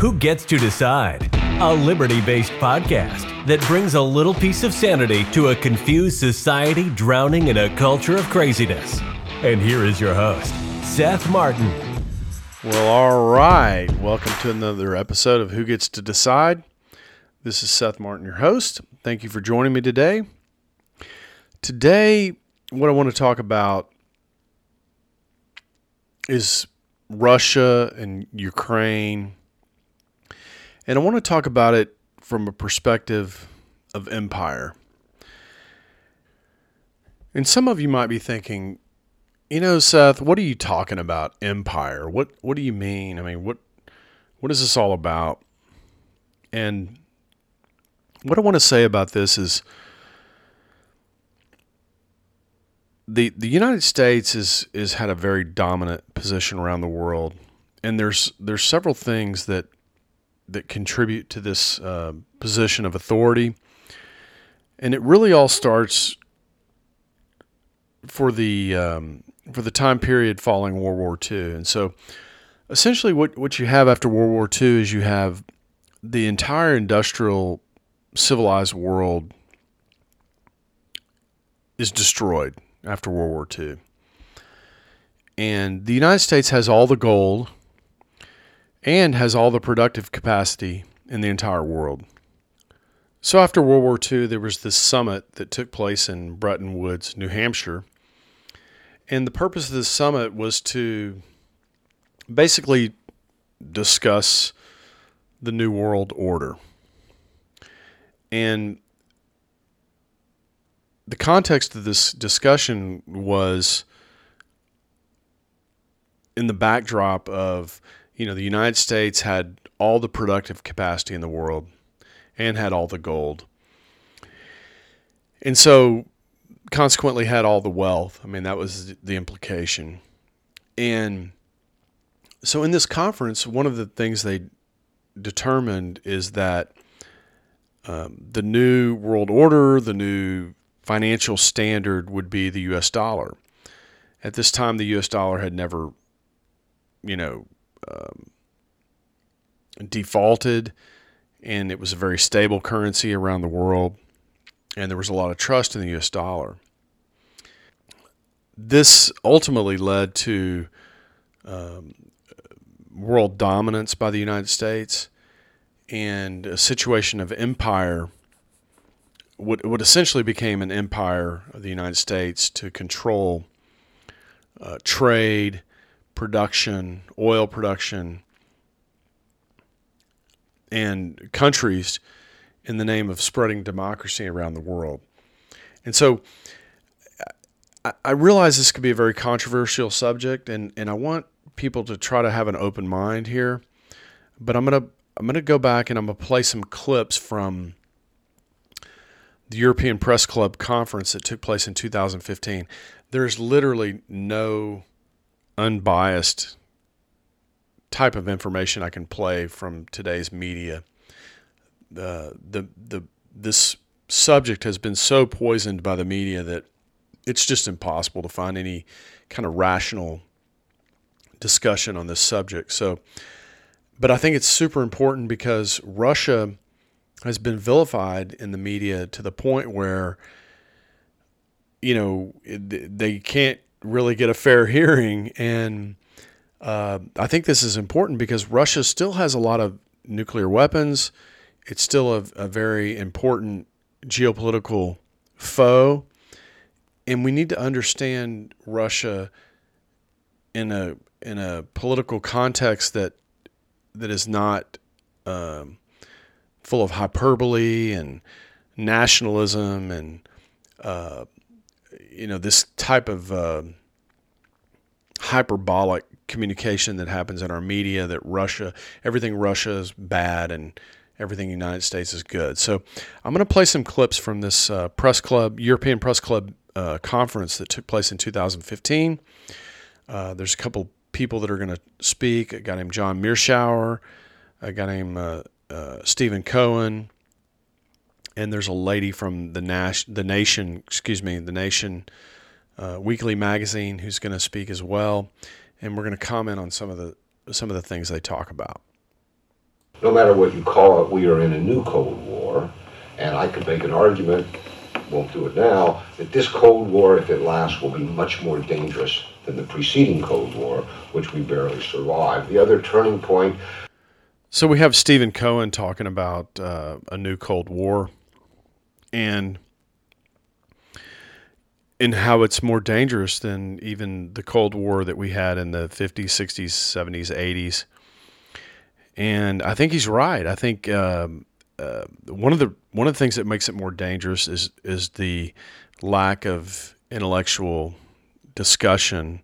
Who Gets to Decide? A liberty based podcast that brings a little piece of sanity to a confused society drowning in a culture of craziness. And here is your host, Seth Martin. Well, all right. Welcome to another episode of Who Gets to Decide. This is Seth Martin, your host. Thank you for joining me today. Today, what I want to talk about is Russia and Ukraine. And I want to talk about it from a perspective of empire. And some of you might be thinking, you know, Seth, what are you talking about? Empire. What what do you mean? I mean, what what is this all about? And what I want to say about this is the the United States is is had a very dominant position around the world, and there's there's several things that that contribute to this uh, position of authority, and it really all starts for the um, for the time period following World War II, and so essentially what what you have after World War II is you have the entire industrial civilized world is destroyed after World War II. And the United States has all the gold and has all the productive capacity in the entire world. So after World War II, there was this summit that took place in Bretton Woods, New Hampshire. And the purpose of this summit was to basically discuss the New World Order. And the context of this discussion was in the backdrop of, you know, the United States had all the productive capacity in the world and had all the gold. And so consequently had all the wealth. I mean, that was the implication. And so in this conference, one of the things they determined is that um, the new world order, the new financial standard would be the US dollar. At this time, the US dollar had never, you know, um, defaulted, and it was a very stable currency around the world, and there was a lot of trust in the US dollar. This ultimately led to um, world dominance by the United States and a situation of empire what, what essentially became an empire of the United States to control uh, trade, production, oil production, and countries in the name of spreading democracy around the world. And so I, realize this could be a very controversial subject, and, and I want people to try to have an open mind here. But I'm gonna I'm gonna go back and I'm gonna play some clips from the European Press Club conference that took place in 2015, there's literally no unbiased type of information I can play from today's media. The the the this subject has been so poisoned by the media that it's just impossible to find any kind of rational discussion on this subject. So, but I think it's super important because Russia has been vilified in the media to the point where you know they can't really get a fair hearing and uh, I think this is important because Russia still has a lot of nuclear weapons. It's still a, a very important geopolitical foe, and we need to understand Russia in a in a political context that that is not um, full of hyperbole and nationalism and uh, you know this type of uh, hyperbolic communication that happens in our media that Russia everything Russia is bad and everything United States is good. So I'm going to play some clips from this uh, press club European Press Club uh, conference that took place in 2015. Uh, there's a couple people that are going to speak. A guy named John Mearsheimer, a guy named uh, uh, Stephen Cohen, and there's a lady from the Nash, the Nation, excuse me, the Nation uh, Weekly magazine who's going to speak as well, and we're going to comment on some of the some of the things they talk about. No matter what you call it, we are in a new Cold War, and I could make an argument, won't do it now, that this Cold War, if it lasts, will be much more dangerous than the preceding Cold War, which we barely survived. The other turning point. So we have Stephen Cohen talking about uh, a new Cold War, and and how it's more dangerous than even the Cold War that we had in the 50s, 60s, 70s, 80s. And I think he's right. I think um, uh, one of the one of the things that makes it more dangerous is is the lack of intellectual discussion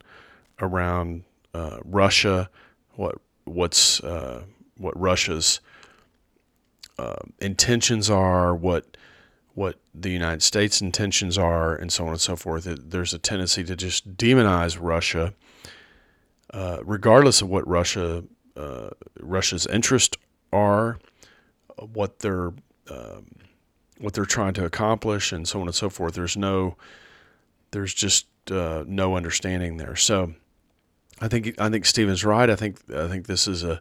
around uh, Russia, what what's uh, what Russia's uh, intentions are, what what the United States' intentions are, and so on and so forth. There's a tendency to just demonize Russia, uh, regardless of what Russia uh, Russia's interests are, what they're um, what they're trying to accomplish, and so on and so forth. There's no there's just uh, no understanding there. So I think I think Stephen's right. I think I think this is a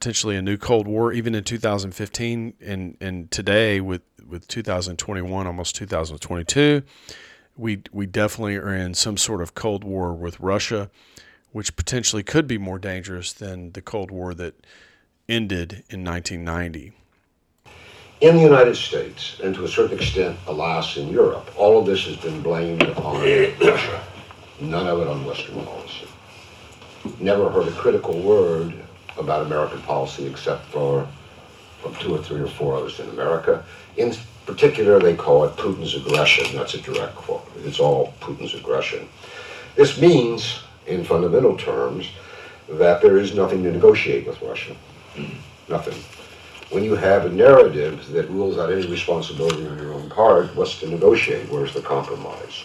potentially a new Cold War, even in 2015 and and today with with 2021, almost 2022, we we definitely are in some sort of Cold War with Russia, which potentially could be more dangerous than the Cold War that ended in 1990. In the United States, and to a certain extent, alas, in Europe, all of this has been blamed on Russia. None of it on Western policy. Never heard a critical word about American policy except for from two or three or four others in America. In particular, they call it Putin's aggression. That's a direct quote. It's all Putin's aggression. This means, in fundamental terms, that there is nothing to negotiate with Russia. Nothing. When you have a narrative that rules out any responsibility on your own part, what's to negotiate? Where's the compromise?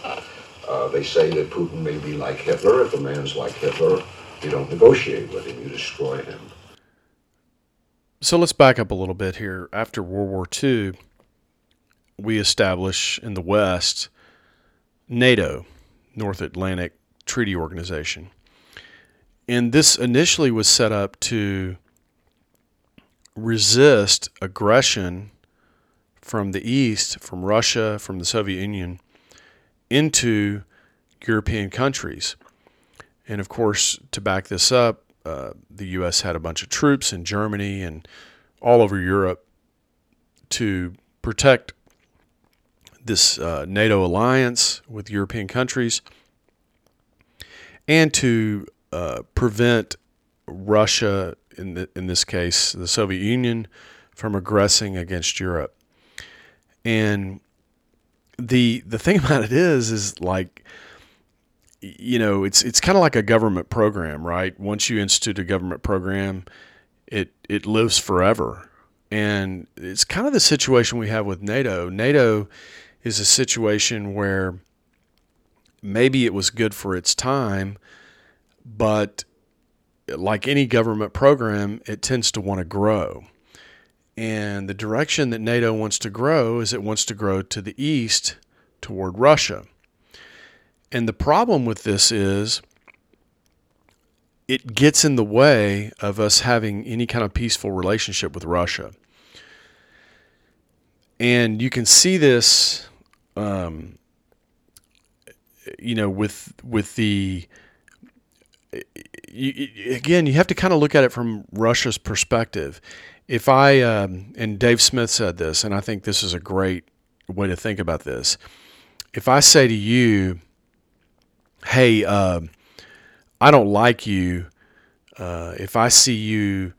Uh, they say that Putin may be like Hitler. If a man's like Hitler, you don't negotiate with him, you destroy him. So let's back up a little bit here. After World War II, we establish in the West NATO, North Atlantic Treaty Organization. And this initially was set up to resist aggression from the East, from Russia, from the Soviet Union, into European countries. And of course, to back this up, uh, the U.S. had a bunch of troops in Germany and all over Europe to protect this uh, NATO alliance with European countries and to uh, prevent Russia, in, the, in this case, the Soviet Union, from aggressing against Europe. And the the thing about it is, is like you know, it's it's kind of like a government program, right? Once you institute a government program, it it lives forever. And it's kind of the situation we have with NATO. NATO is a situation where maybe it was good for its time, but like any government program, it tends to want to grow. And the direction that NATO wants to grow is it wants to grow to the east toward Russia. And the problem with this is it gets in the way of us having any kind of peaceful relationship with Russia. And you can see this, um, you know, with with the you, again, you have to kind of look at it from Russia's perspective. If I um, and Dave Smith said this, and I think this is a great way to think about this. If I say to you, hey, uh, I don't like you. Uh, if I see you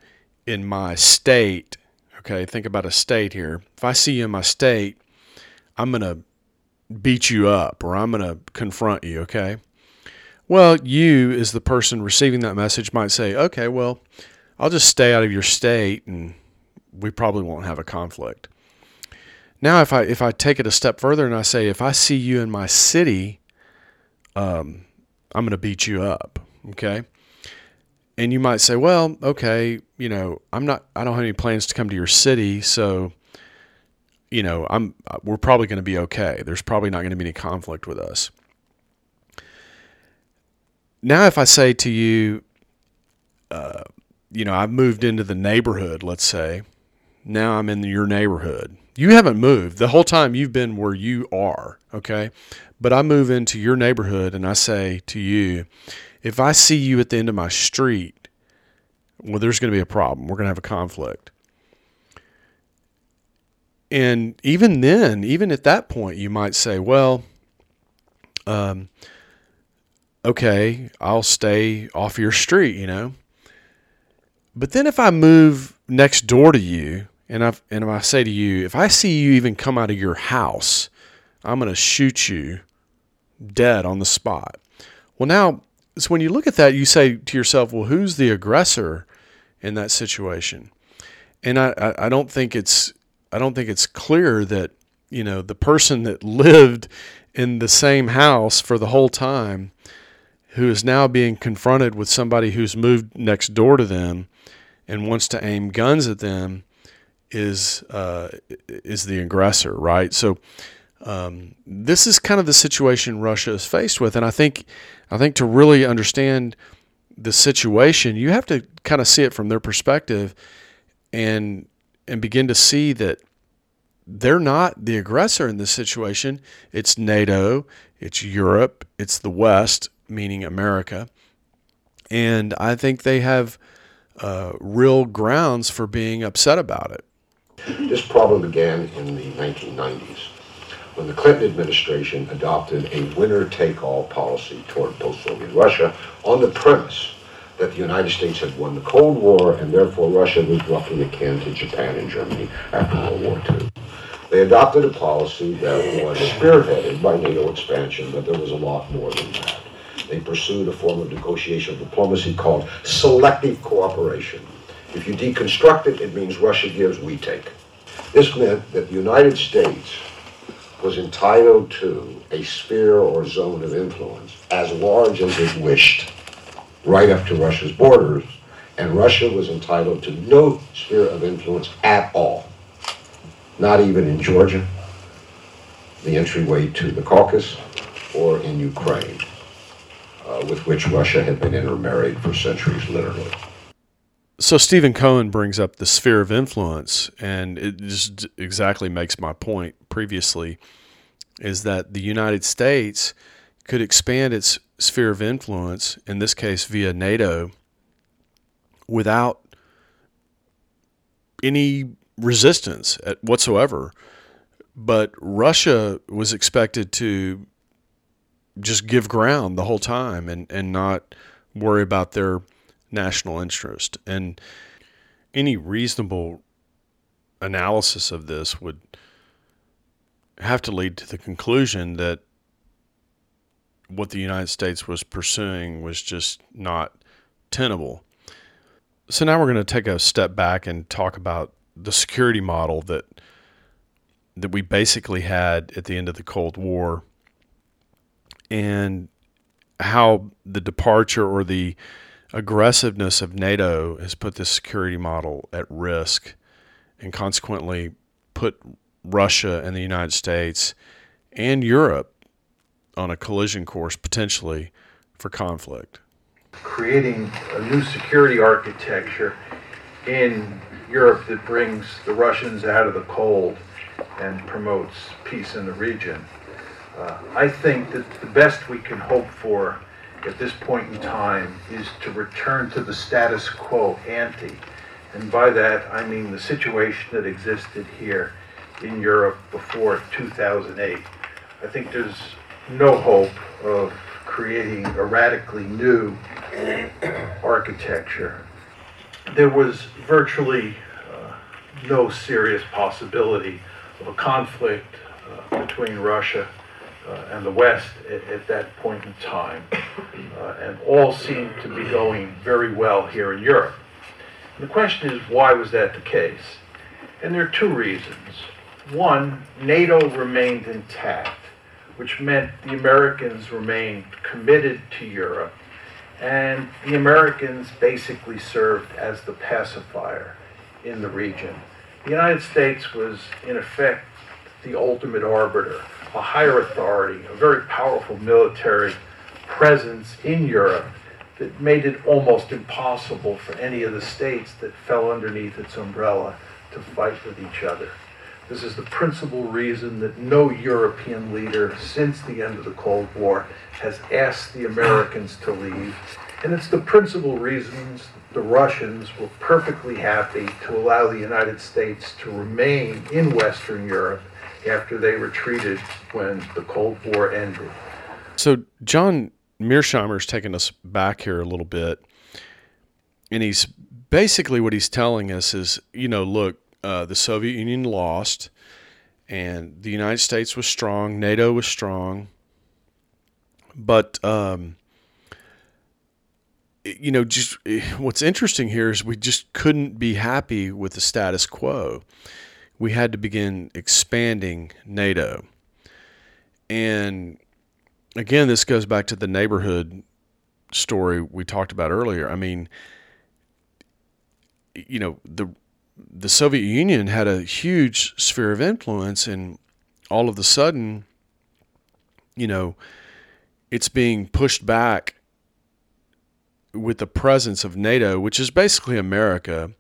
in my state, okay, think about a state here. If I see you in my state, I'm going to beat you up or I'm going to confront you, okay? Well, you, as the person receiving that message, might say, okay, well, I'll just stay out of your state and we probably won't have a conflict. Now, if I if I take it a step further and I say, if I see you in my city, um, I'm going to beat you up. Okay. And you might say, well, okay, you know, I'm not, I don't have any plans to come to your city. So, you know, I'm, we're probably going to be okay. There's probably not going to be any conflict with us. Now, if I say to you, uh, you know, I've moved into the neighborhood, let's say. Now I'm in your neighborhood. You haven't moved. The whole time you've been where you are, okay? But I move into your neighborhood and I say to you, if I see you at the end of my street, well, there's going to be a problem. We're going to have a conflict. And even then, even at that point, you might say, well, um, okay, I'll stay off your street, you know. But then if I move next door to you and I and if I say to you, if I see you even come out of your house, I'm going to shoot you dead on the spot. Well, now, so when you look at that, you say to yourself, well, who's the aggressor in that situation? And I, I, don't think it's I don't think it's clear that you know the person that lived in the same house for the whole time who is now being confronted with somebody who's moved next door to them and wants to aim guns at them is uh, is the aggressor, right? So um, this is kind of the situation Russia is faced with, and I think I think to really understand the situation, you have to kind of see it from their perspective, and and begin to see that they're not the aggressor in this situation. It's NATO, it's Europe, it's the West, meaning America. And I think they have uh, real grounds for being upset about it. This problem began in the 1990s when the Clinton administration adopted a winner take all policy toward post Soviet Russia on the premise that the United States had won the Cold War and therefore Russia was roughly akin to Japan and Germany after World War II. They adopted a policy that was spearheaded by NATO expansion, but there was a lot more than that. They pursued a form of negotiation diplomacy called selective cooperation. If you deconstruct it, it means Russia gives, we take. This meant that the United States was entitled to a sphere or zone of influence as large as it wished, right up to Russia's borders, and Russia was entitled to no sphere of influence at all not even in Georgia, the entryway to the Caucasus, or in Ukraine, uh, with which Russia had been intermarried for centuries, literally. So Stephen Cohen brings up the sphere of influence, and it just exactly makes my point previously, is that the United States could expand its sphere of influence, in this case via NATO, without any resistance whatsoever. But Russia was expected to just give ground the whole time and, and not worry about their national interest. And any reasonable analysis of this would have to lead to the conclusion that what the United States was pursuing was just not tenable. So now we're going to take a step back and talk about the security model that that we basically had at the end of the Cold War and how the departure or the aggressiveness of NATO has put this security model at risk and consequently put Russia and the United States and Europe on a collision course potentially for conflict. Creating a new security architecture in Europe that brings the Russians out of the cold and promotes peace in the region. Uh, I think that the best we can hope for at this point in time is to return to the status quo ante. And by that, I mean the situation that existed here in Europe before 2008. I think there's no hope of creating a radically new architecture there was virtually uh, no serious possibility of a conflict uh, between Russia and the West at, at, that point in time. Uh, and all seemed to be going very well here in Europe. And the question is, why was that the case? And there are two reasons. One, NATO remained intact, which meant the Americans remained committed to Europe and the Americans basically served as the pacifier in the region. The United States was, in effect, the ultimate arbiter, a higher authority, a very powerful military presence in Europe that made it almost impossible for any of the states that fell underneath its umbrella to fight with each other. This is the principal reason that no European leader since the end of the Cold War has asked the Americans to leave. And it's the principal reasons the Russians were perfectly happy to allow the United States to remain in Western Europe after they retreated when the Cold War ended. So, John Mearsheimer's taking us back here a little bit, and he's basically what he's telling us is, you know, look, uh, the Soviet Union lost, and the United States was strong, NATO was strong, but um, you know, just what's interesting here is we just couldn't be happy with the status quo. We had to begin expanding NATO, and again, this goes back to the neighborhood story we talked about earlier. I mean, you know, the the Soviet Union had a huge sphere of influence, and all of a sudden, you know, it's being pushed back with the presence of NATO, which is basically America,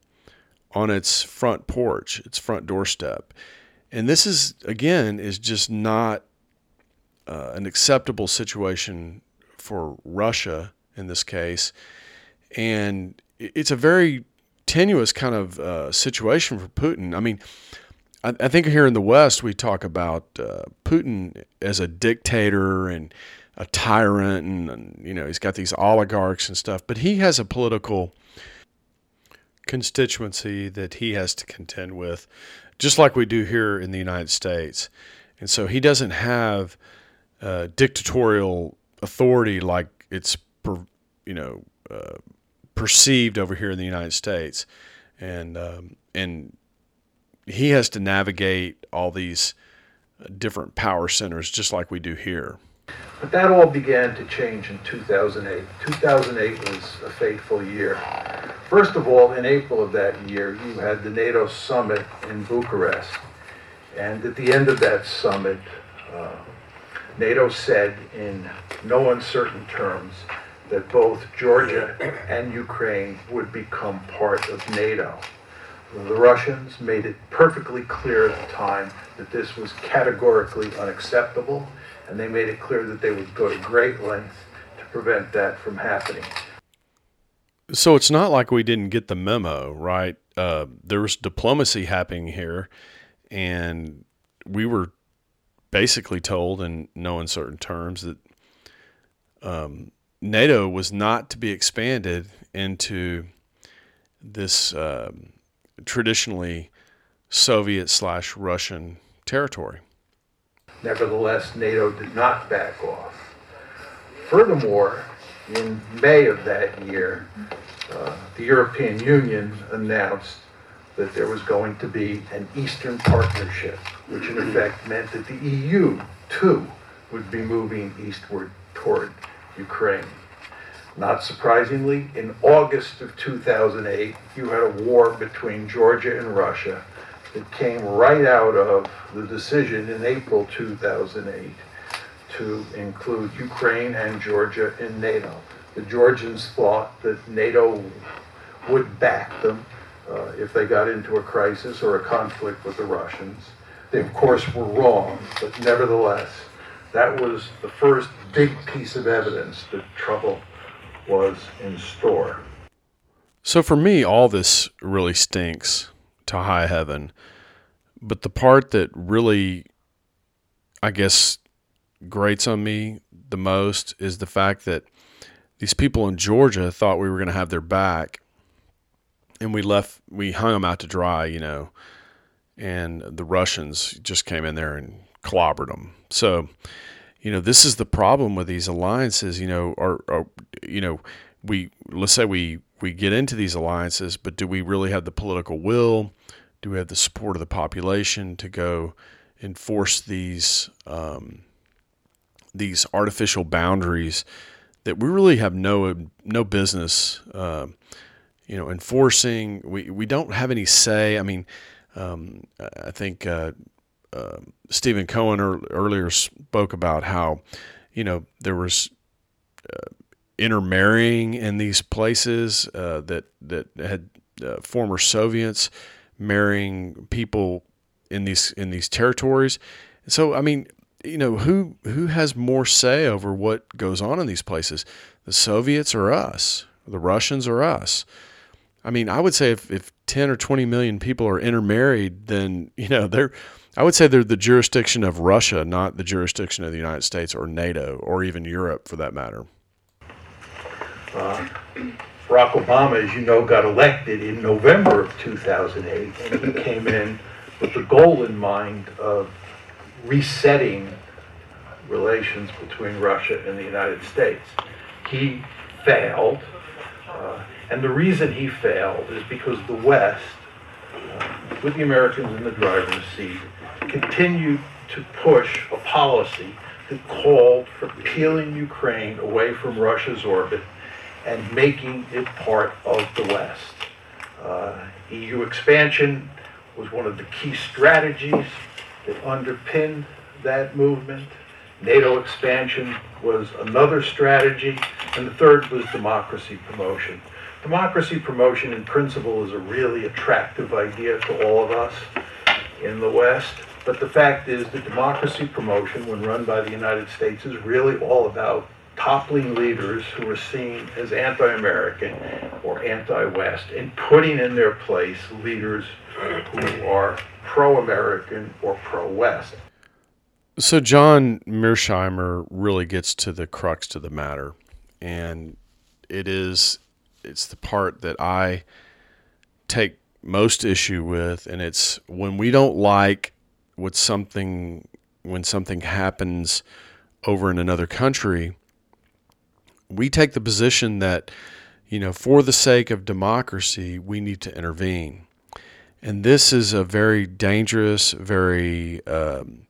on its front porch, its front doorstep. And this is again is just not uh, an acceptable situation for Russia in this case, and it's a very tenuous kind of uh, situation for Putin. I mean, I, think here in the West we talk about uh, Putin as a dictator and a tyrant, and, and you know he's got these oligarchs and stuff, but he has a political constituency that he has to contend with, just like we do here in the United States. And so he doesn't have uh, dictatorial authority like it's per, you know uh, perceived over here in the United States, and um, and he has to navigate all these different power centers just like we do here. But that all began to change in 2008. 2008 was a fateful year. First of all, in April of that year, you had the NATO summit in Bucharest. And at the end of that summit, uh, NATO said in no uncertain terms that both Georgia and Ukraine would become part of NATO. The Russians made it perfectly clear at the time that this was categorically unacceptable, and they made it clear that they would go to great lengths to prevent that from happening. So it's not like we didn't get the memo, right? Uh, there was diplomacy happening here, and we were basically told in no uncertain terms that um, NATO was not to be expanded into this um, traditionally Soviet slash Russian territory. Nevertheless, NATO did not back off. Furthermore, in May of that year, uh, the European Union announced that there was going to be an Eastern Partnership, which in effect meant that the EU, too, would be moving eastward toward Ukraine. Not surprisingly, in August of 2008, you had a war between Georgia and Russia that came right out of the decision in April 2008 to include Ukraine and Georgia in NATO. The Georgians thought that NATO would back them uh, if they got into a crisis or a conflict with the Russians. They, of course, were wrong, but nevertheless, that was the first big piece of evidence that trouble was in store. So for me, all this really stinks to high heaven. But the part that really, I guess, grates on me the most is the fact that these people in Georgia thought we were going to have their back and we left we hung them out to dry you know and the russians just came in there and clobbered them so you know this is the problem with these alliances you know or, or you know we let's say we we get into these alliances but do we really have the political will do we have the support of the population to go enforce these um, these artificial boundaries that we really have no no business uh, you know, enforcing. We we don't have any say. I mean, um, I think uh, uh, Stephen Cohen er, earlier spoke about how, you know, there was uh, intermarrying in these places uh, that that had uh, former Soviets marrying people in these in these territories. So I mean, you know, who who has more say over what goes on in these places? The Soviets or us? The Russians or us? I mean, I would say if, if 10 or 20 million people are intermarried, then, you know, they're, I would say they're the jurisdiction of Russia, not the jurisdiction of the United States or NATO or even Europe for that matter. Uh, Barack Obama, as you know, got elected in November of 2008, and he came in with the goal in mind of resetting relations between Russia and the United States. He failed, uh, and the reason he failed is because the West, uh, with the Americans in the driver's seat, continued to push a policy that called for peeling Ukraine away from Russia's orbit and making it part of the West. Uh, EU expansion was one of the key strategies that underpinned that movement. NATO expansion was another strategy, and the third was democracy promotion. Democracy promotion, in principle, is a really attractive idea to all of us in the West. But the fact is that democracy promotion, when run by the United States, is really all about toppling leaders who are seen as anti-American or anti-West and putting in their place leaders who are pro-American or pro-West. So John Mearsheimer really gets to the crux to the matter, and it is it's the part that I take most issue with, and it's when we don't like what something when something happens over in another country we take the position that, you know, for the sake of democracy, we need to intervene. And this is a very dangerous, very um,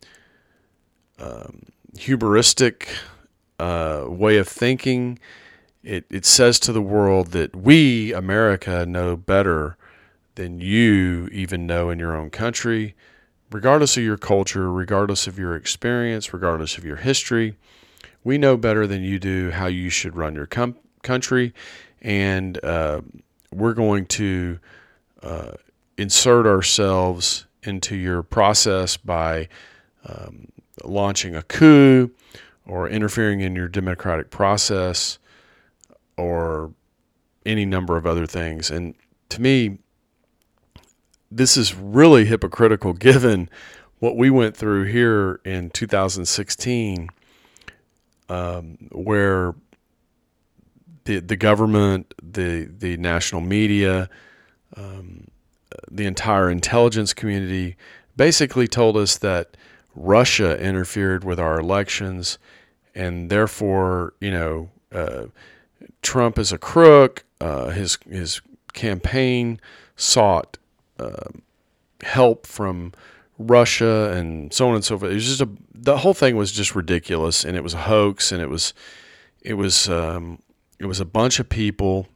um, hubristic uh, way of thinking. It, it says to the world that we, America, know better than you even know in your own country, regardless of your culture, regardless of your experience, regardless of your history we know better than you do how you should run your com- country, and uh, we're going to uh, insert ourselves into your process by um, launching a coup or interfering in your democratic process or any number of other things. And to me, this is really hypocritical given what we went through here in 2016 um, where the the government, the the national media, um, the entire intelligence community basically told us that Russia interfered with our elections, and therefore, you know, uh, Trump is a crook. Uh, his his campaign sought uh, help from Russia and so on and so forth. It was just a the whole thing was just ridiculous, and it was a hoax, and it was it was um, it was a bunch of people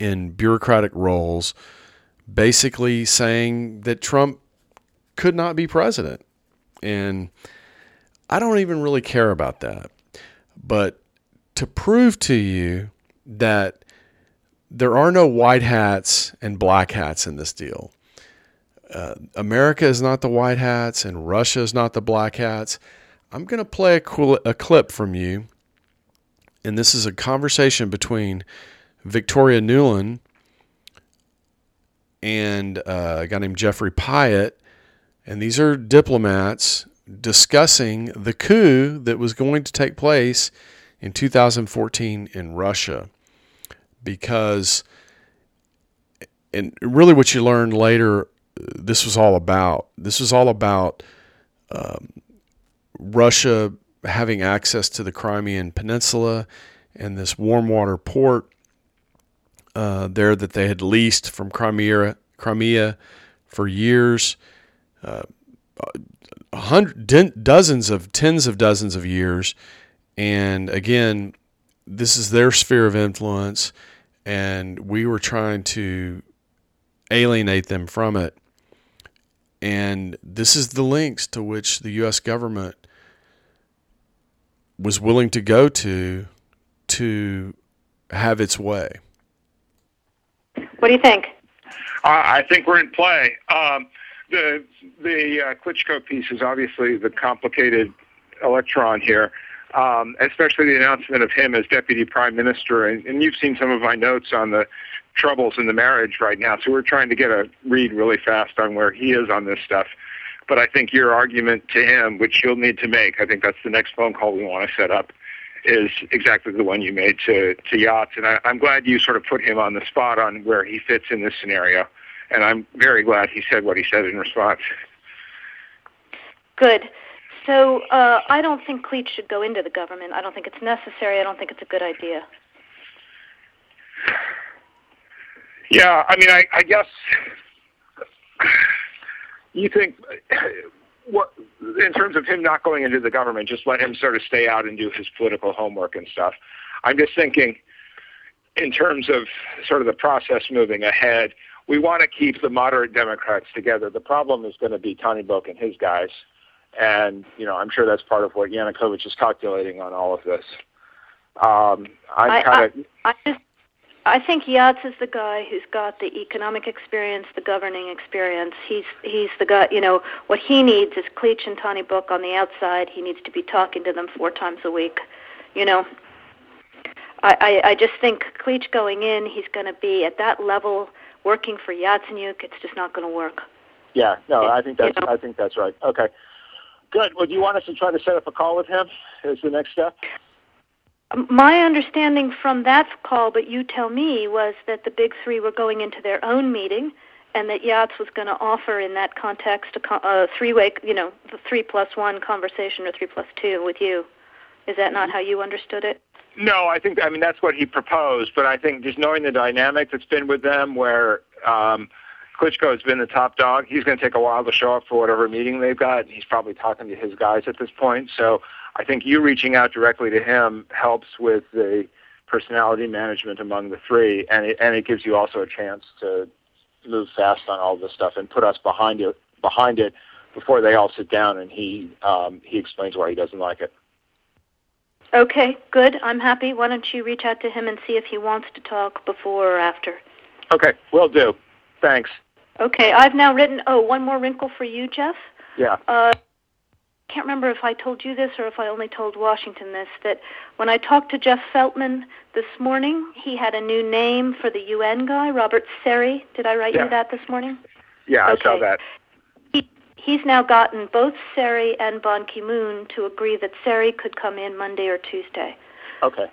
in bureaucratic roles, basically saying that Trump could not be president, and I don't even really care about that, but to prove to you that there are no white hats and black hats in this deal uh, America is not the white hats and Russia is not the black hats. I'm going to play a, cool, a clip from you. And this is a conversation between Victoria Nuland and uh, a guy named Jeffrey Pyatt. And these are diplomats discussing the coup that was going to take place in 2014 in Russia. Because, and really what you learn later this was all about. This was all about um, Russia having access to the Crimean Peninsula and this warm water port uh, there that they had leased from Crimea, Crimea for years, uh, hundred, dozens of tens of dozens of years, and again, this is their sphere of influence, and we were trying to alienate them from it and this is the links to which the U.S. government was willing to go to to have its way? What do you think? I think we're in play. Um, the the uh, Klitschko piece is obviously the complicated electron here, um, especially the announcement of him as deputy prime minister. And, and, you've seen some of my notes on the troubles in the marriage right now. So we're trying to get a read really fast on where he is on this stuff. But I think your argument to him, which you'll need to make, I think that's the next phone call we want to set up, is exactly the one you made to, to Yats. And I, I'm glad you sort of put him on the spot on where he fits in this scenario. And I'm very glad he said what he said in response. Good. So uh, I don't think Klitsch should go into the government. I don't think it's necessary. I don't think it's a good idea. Yeah, I mean, I, I guess you think what in terms of him not going into the government, just let him sort of stay out and do his political homework and stuff. I'm just thinking in terms of sort of the process moving ahead, we want to keep the moderate Democrats together. The problem is going to be Tyahnybok and his guys. And, you know, I'm sure that's part of what Yanukovych is calculating on all of this. Um, I'm kind of. I, I, just, I think Yats is the guy who's got the economic experience, the governing experience. He's he's the guy. You know what he needs is Klitsch and Tyahnybok on the outside. He needs to be talking to them four times a week. You know, I I, I just think Klitsch going in, he's going to be at that level working for Yatsenyuk. It's just not going to work. Yeah, no, I think that's you know? I think that's right. Okay, good. Well, do you want us to try to set up a call with him? Is the next step? My understanding from that call, but you tell me, was that the big three were going into their own meeting, and that Yats was going to offer in that context a, a three-way, you know, the three plus one conversation or three plus two with you. Is that not how you understood it? No, I think I mean that's what he proposed, but I think just knowing the dynamic that's been with them, where um, Klitschko has been the top dog, he's going to take a while to show up for whatever meeting they've got. And he's probably talking to his guys at this point, so I think you reaching out directly to him helps with the personality management among the three, and it, and it gives you also a chance to move fast on all this stuff and put us behind it behind it before they all sit down and he um, he explains why he doesn't like it. Okay, good. I'm happy. Why don't you reach out to him and see if he wants to talk before or after? Okay, will do. Thanks. Okay, I've now written. Oh, one more wrinkle for you, Jeff. Yeah. Uh, can't remember if I told you this or if I only told Washington this, that when I talked to Jeff Feltman this morning, he had a new name for the UN guy, Robert Serry. Did I write yeah. you that this morning? Yeah, okay. I saw that. He, he's now gotten both Serry and Ban Ki-moon to agree that Serry could come in Monday or Tuesday. Okay.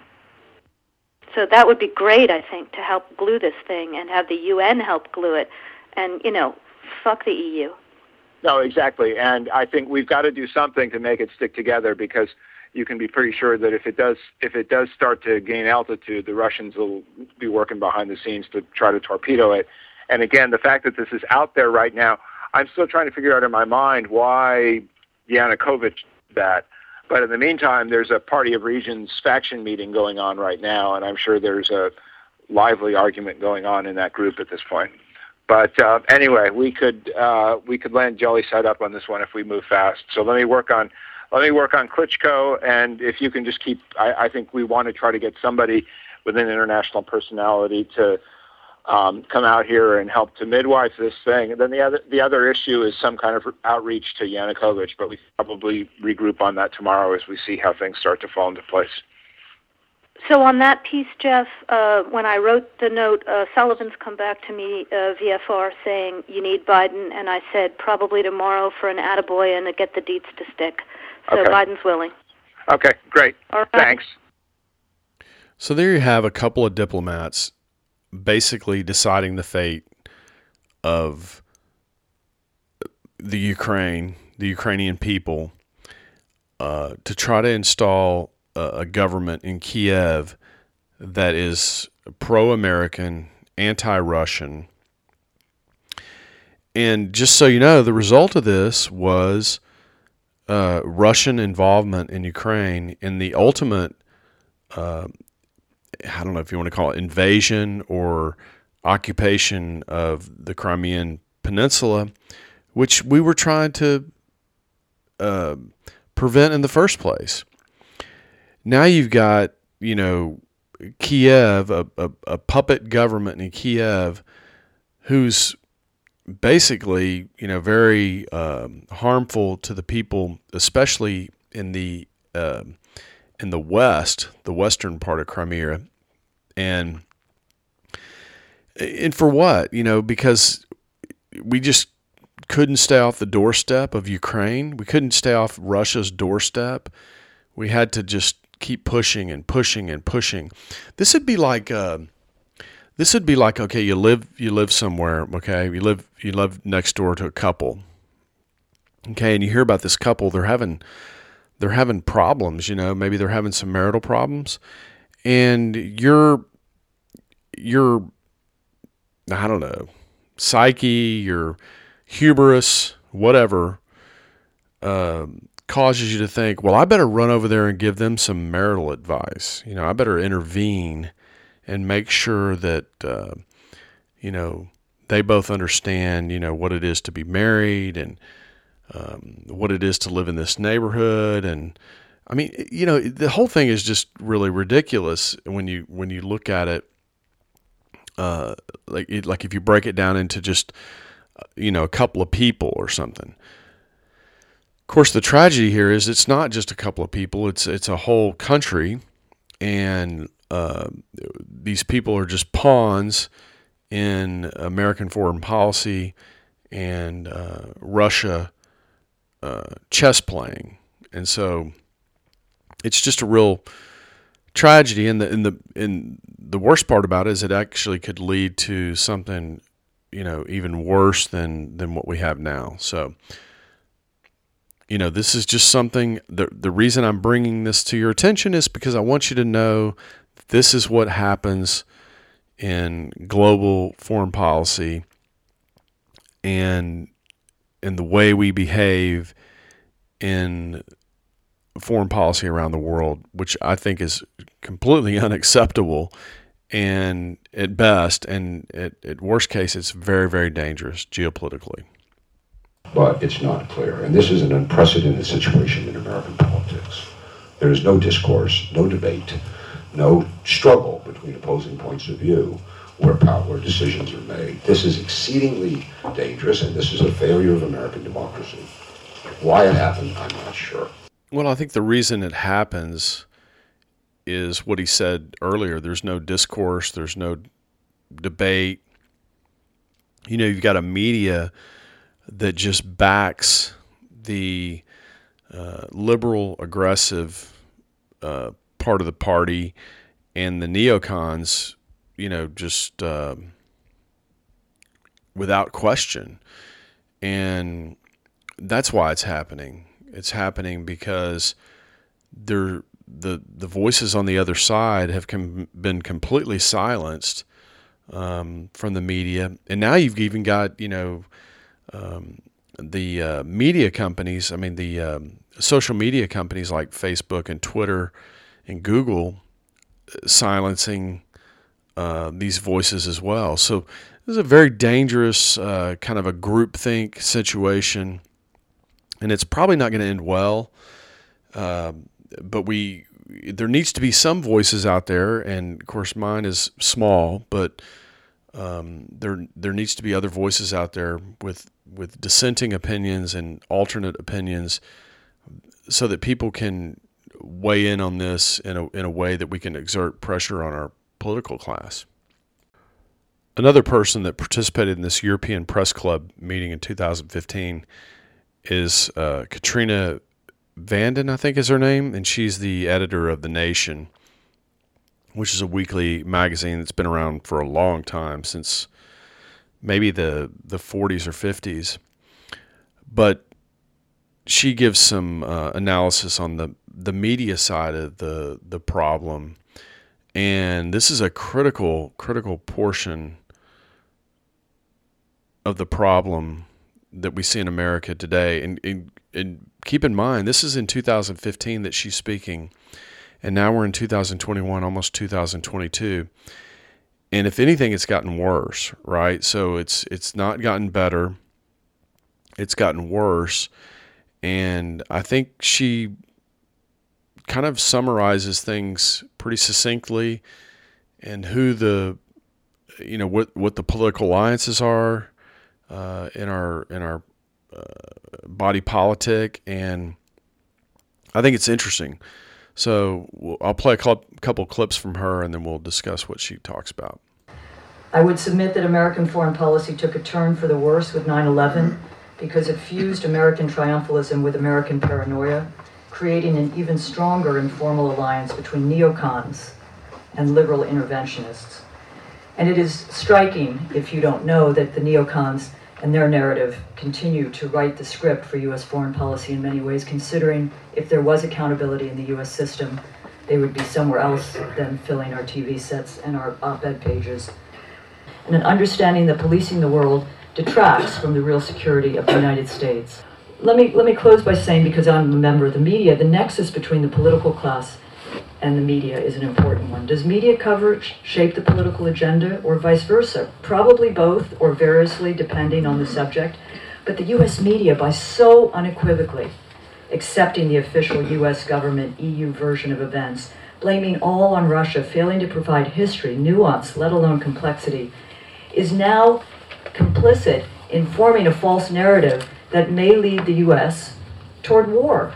So that would be great, I think, to help glue this thing and have the UN help glue it. And, you know, fuck the EU. No, exactly. And I think we've got to do something to make it stick together because you can be pretty sure that if it does if it does start to gain altitude, the Russians will be working behind the scenes to try to torpedo it. And again, the fact that this is out there right now, I'm still trying to figure out in my mind why Yanukovych did that. But in the meantime, there's a Party of Regions faction meeting going on right now, and I'm sure there's a lively argument going on in that group at this point. But uh, anyway, we could uh, we could land jelly side up on this one if we move fast. So let me work on let me work on Klitschko, and if you can just keep, I, I think we want to try to get somebody with an international personality to um, come out here and help to midwife this thing. And then the other the other issue is some kind of outreach to Yanukovych, but we probably regroup on that tomorrow as we see how things start to fall into place. So on that piece, Jeff, uh, when I wrote the note, uh, Sullivan's come back to me uh, VFR saying you need Biden, and I said probably tomorrow for an attaboy and to get the deets to stick. So okay. Biden's willing. Okay, great. All right. Thanks. So there you have a couple of diplomats basically deciding the fate of the Ukraine, the Ukrainian people, uh, to try to install a government in Kiev that is pro American, anti Russian. And just so you know, the result of this was uh, Russian involvement in Ukraine in the ultimate, uh, I don't know if you want to call it invasion or occupation of the Crimean Peninsula, which we were trying to uh, prevent in the first place now you've got you know Kiev, a, a, a puppet government in Kiev, who's basically, you know, very um, harmful to the people, especially in the uh, in the west, the western part of Crimea, and and for what, you know, because we just couldn't stay off the doorstep of Ukraine. We couldn't stay off Russia's doorstep. We had to just keep pushing and pushing and pushing. This would be like. Uh, this would be like okay, you live you live somewhere, okay, you live you live next door to a couple, okay, and you hear about this couple, they're having they're having problems, you know, maybe they're having some marital problems, and you're you're I don't know psyche, your hubris, whatever, uh, causes you to think, well, I better run over there and give them some marital advice. You know, I better intervene and make sure that uh, you know they both understand you know what it is to be married and um, what it is to live in this neighborhood and I mean you know the whole thing is just really ridiculous when you when you look at it uh, like it, like if you break it down into just you know a couple of people or something. Of course, the tragedy here is it's not just a couple of people; it's it's a whole country, and uh, these people are just pawns in American foreign policy and uh, Russia uh, chess playing, and so it's just a real tragedy. And the in the in the worst part about it is it actually could lead to something you know even worse than than what we have now. So you know this is just something the the reason I'm bringing this to your attention is because I want you to know this is what happens in global foreign policy and in the way we behave in foreign policy around the world, which I think is completely unacceptable and at best, and at, at worst case, it's very, very dangerous geopolitically. But it's not clear. And this is an unprecedented situation in American politics. There is no discourse, no debate no struggle between opposing points of view where power decisions are made. This is exceedingly dangerous, and this is a failure of American democracy. Why it happened, I'm not sure. Well, I think the reason it happens is what he said earlier. There's no discourse. There's no debate. You know, you've got a media that just backs the uh, liberal, aggressive uh, part of the party, and the neocons, you know, just uh, without question. And that's why it's happening. It's happening because they're, the the voices on the other side have com- been completely silenced um, from the media, and now you've even got you know um, the uh, media companies. I mean the um, social media companies like Facebook and Twitter and Google uh, silencing uh, these voices as well. So this is a very dangerous uh, kind of a groupthink situation, and it's probably not going to end well. Uh, but we there needs to be some voices out there, and of course mine is small, but um, there there needs to be other voices out there with with dissenting opinions and alternate opinions, so that people can weigh in on this in a, in a way that we can exert pressure on our political class. Another person that participated in this European Press Club meeting in 2015 is uh, Katrina Vanden, I think is her name, and she's the editor of The Nation, which is a weekly magazine that's been around for a long time, since maybe the, the 40s or 50s. But she gives some uh, analysis on the the media side of the the problem, and this is a critical critical portion of the problem that we see in America today. And, and, and keep in mind, this is in 2015 that she's speaking, and now we're in 2021, almost 2022. And if anything, it's gotten worse, right? So it's it's not gotten better; it's gotten worse. And I think she kind of summarizes things pretty succinctly and who the you know what what the political alliances are uh, in our in our uh, body politic and I think it's interesting. So I'll play a couple clips from her and then we'll discuss what she talks about. I would submit that American foreign policy took a turn for the worse with 9 11 because it fused American triumphalism with American paranoia, creating an even stronger informal alliance between neocons and liberal interventionists. And it is striking, if you don't know, that the neocons and their narrative continue to write the script for U.S. foreign policy in many ways, considering if there was accountability in the U.S. system, they would be somewhere else than filling our TV sets and our op ed pages. And an understanding that policing the world detracts from the real security of the United States. Let me, let me close by saying, because I'm a member of the media, the nexus between the political class and the media is an important one. Does media coverage shape the political agenda or vice versa? Probably both or variously depending on the subject. But the US media, by so unequivocally accepting the official US government EU version of events, blaming all on Russia, failing to provide history, nuance, let alone complexity, is now complicit in forming a false narrative that may lead the US toward war.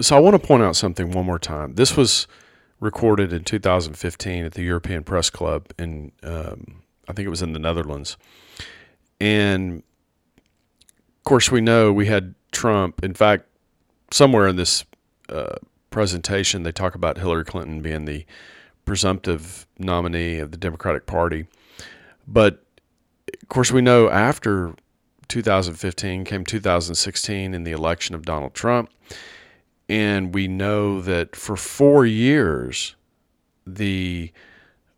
So I want to point out something one more time. This was recorded in 2015 at the European Press Club in, um, I think it was in the Netherlands. And of course, we know we had Trump. In fact, somewhere in this uh, presentation, they talk about Hillary Clinton being the presumptive nominee of the Democratic Party. But of course, we know after 2015 came 2016 in the election of Donald Trump. And we know that for four years, the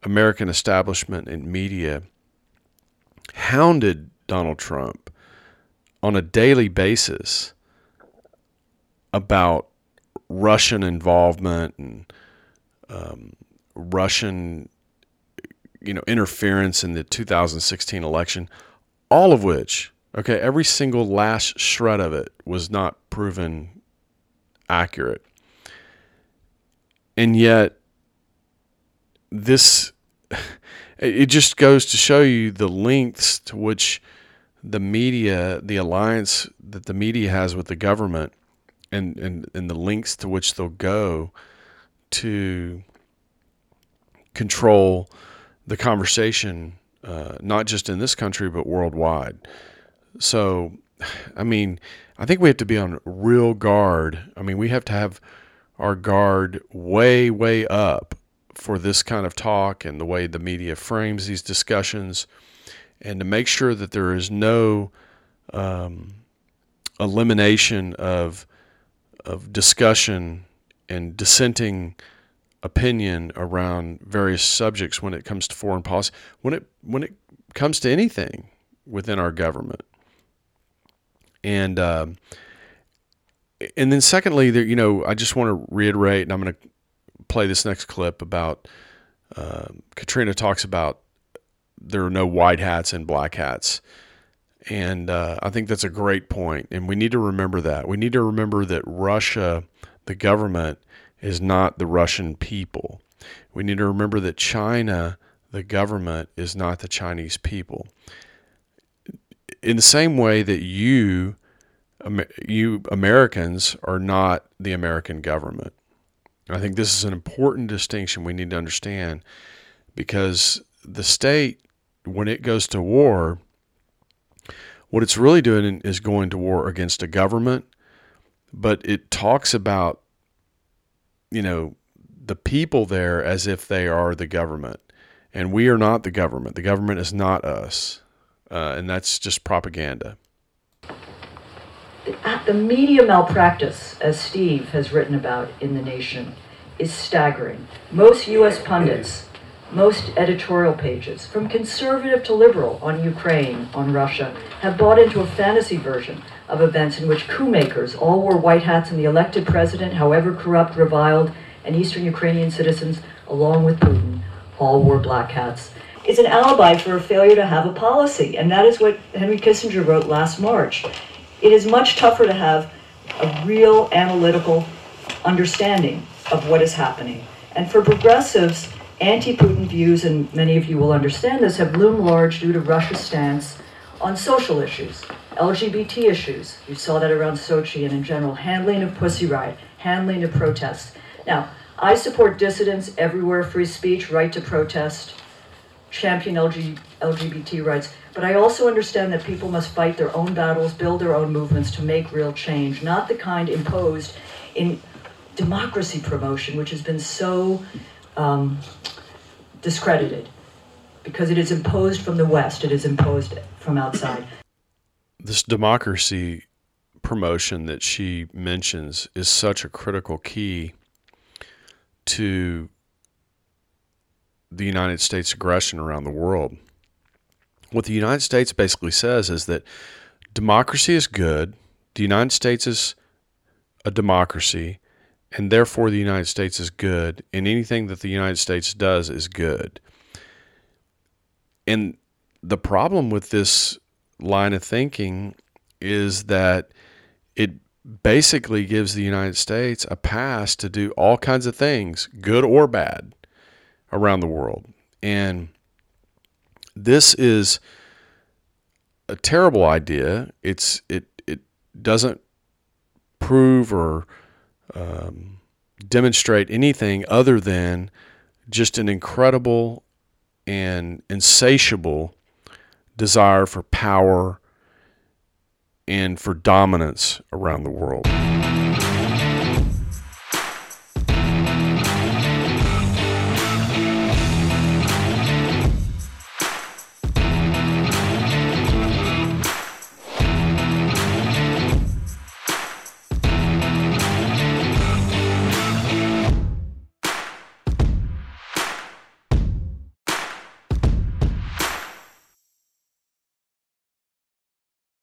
American establishment and media hounded Donald Trump on a daily basis about Russian involvement and um, Russian, you know, interference in the 2016 election, all of which, okay, every single last shred of it was not proven accurate. And yet, this, it just goes to show you the lengths to which the media, the alliance that the media has with the government, and, and, and the lengths to which they'll go to control the conversation, uh, not just in this country, but worldwide. So, I mean, I think we have to be on real guard. I mean, we have to have our guard way, way up for this kind of talk and the way the media frames these discussions, and to make sure that there is no um, elimination of of discussion and dissenting opinion around various subjects when it comes to foreign policy. When it when it comes to anything within our government, and um, and then secondly, there you know I just want to reiterate, and I'm going to play this next clip about uh, Katrina talks about there are no white hats and black hats. And uh, I think that's a great point. And we need to remember that. We need to remember that Russia, the government, is not the Russian people. We need to remember that China, the government, is not the Chinese people in the same way that you, you Americans, are not the American government. I think this is an important distinction we need to understand because the state, when it goes to war, what it's really doing is going to war against a government, but it talks about, you know, the people there as if they are the government. And we are not the government. The government is not us uh, and that's just propaganda. The media malpractice, as Steve has written about in The Nation, is staggering. Most U.S. pundits, most editorial pages, from conservative to liberal on Ukraine, on Russia, have bought into a fantasy version of events in which coup makers all wore white hats and the elected president, however corrupt, reviled, and Eastern Ukrainian citizens, along with Putin, all wore black hats is an alibi for a failure to have a policy. And that is what Henry Kissinger wrote last March. It is much tougher to have a real analytical understanding of what is happening. And for progressives, anti-Putin views, and many of you will understand this, have loomed large due to Russia's stance on social issues, LGBT issues. You saw that around Sochi and in general, handling of Pussy Riot, handling of protests. Now, I support dissidents everywhere, free speech, right to protest, champion LG, LGBT rights. But I also understand that people must fight their own battles, build their own movements to make real change, not the kind imposed in democracy promotion, which has been so um, discredited because it is imposed from the West, it is imposed from outside. This democracy promotion that she mentions is such a critical key to the United States aggression around the world. What the United States basically says is that democracy is good, the United States is a democracy, and therefore the United States is good, and anything that the United States does is good. And the problem with this line of thinking is that it basically gives the United States a pass to do all kinds of things, good or bad, around the world. And this is a terrible idea. It's it it doesn't prove or um, demonstrate anything other than just an incredible and insatiable desire for power and for dominance around the world.